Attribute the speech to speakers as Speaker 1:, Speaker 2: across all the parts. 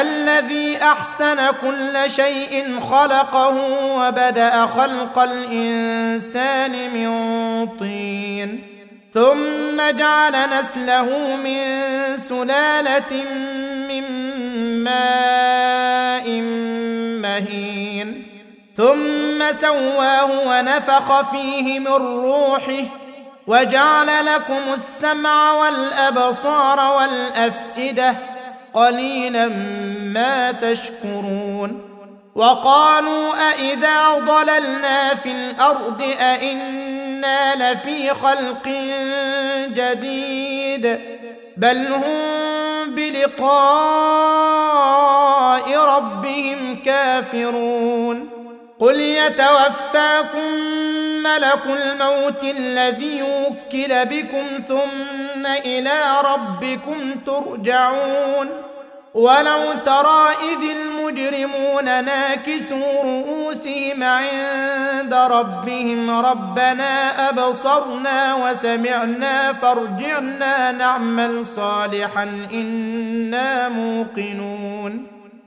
Speaker 1: الذي أحسن كل شيء خلقه وبدأ خلق الإنسان من طين. ثم جعل نسله من سلالة من ماء مهين. ثم سواه ونفخ فيه من روحه وجعل لكم السمع والأبصار والأفئدة قليلا ما تشكرون وقالوا أإذا ضللنا في الأرض أإنا لفي خلق جديد بل هم بلقاء ربهم كافرون قل يتوفاكم ملك الموت الذي وكل بكم ثم إلى ربكم ترجعون. ولو ترى إذ المجرمون ناكسوا رؤوسهم عند ربهم ربنا أبصرنا وسمعنا فارجعنا نعمل صالحا إنا موقنون.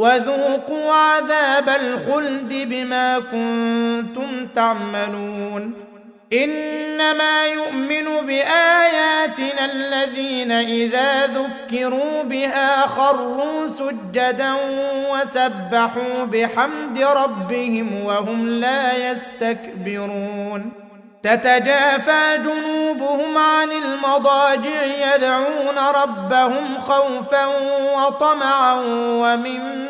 Speaker 1: وذوقوا عذاب الخلد بما كنتم تعملون. إنما يؤمن بآياتنا الذين إذا ذكروا بها خروا سجدا وسبحوا بحمد ربهم وهم لا يستكبرون. تتجافى جنوبهم عن المضاجع يدعون ربهم خوفا وطمعا ومما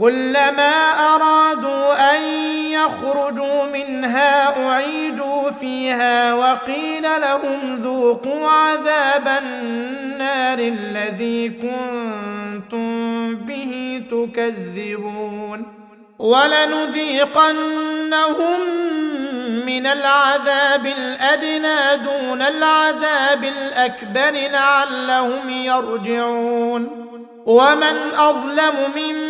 Speaker 1: كلما أرادوا أن يخرجوا منها أعيدوا فيها وقيل لهم ذوقوا عذاب النار الذي كنتم به تكذبون ولنذيقنهم من العذاب الأدنى دون العذاب الأكبر لعلهم يرجعون ومن أظلم ممن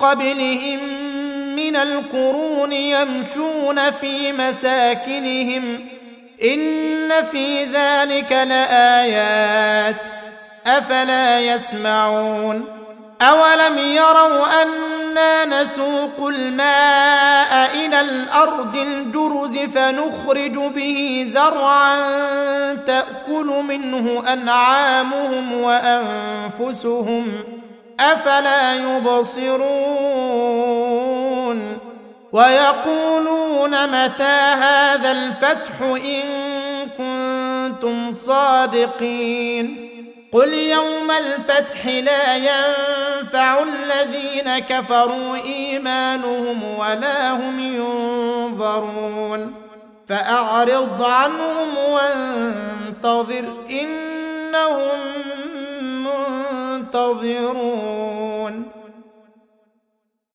Speaker 1: قبلهم من القرون يمشون في مساكنهم إن في ذلك لآيات أفلا يسمعون أولم يروا أنا نسوق الماء إلى الأرض الجرز فنخرج به زرعا تأكل منه أنعامهم وأنفسهم أفلا يبصرون ويقولون متى هذا الفتح إن كنتم صادقين قل يوم الفتح لا ينفع الذين كفروا إيمانهم ولا هم ينظرون فأعرض عنهم وانتظر إنهم منتظرون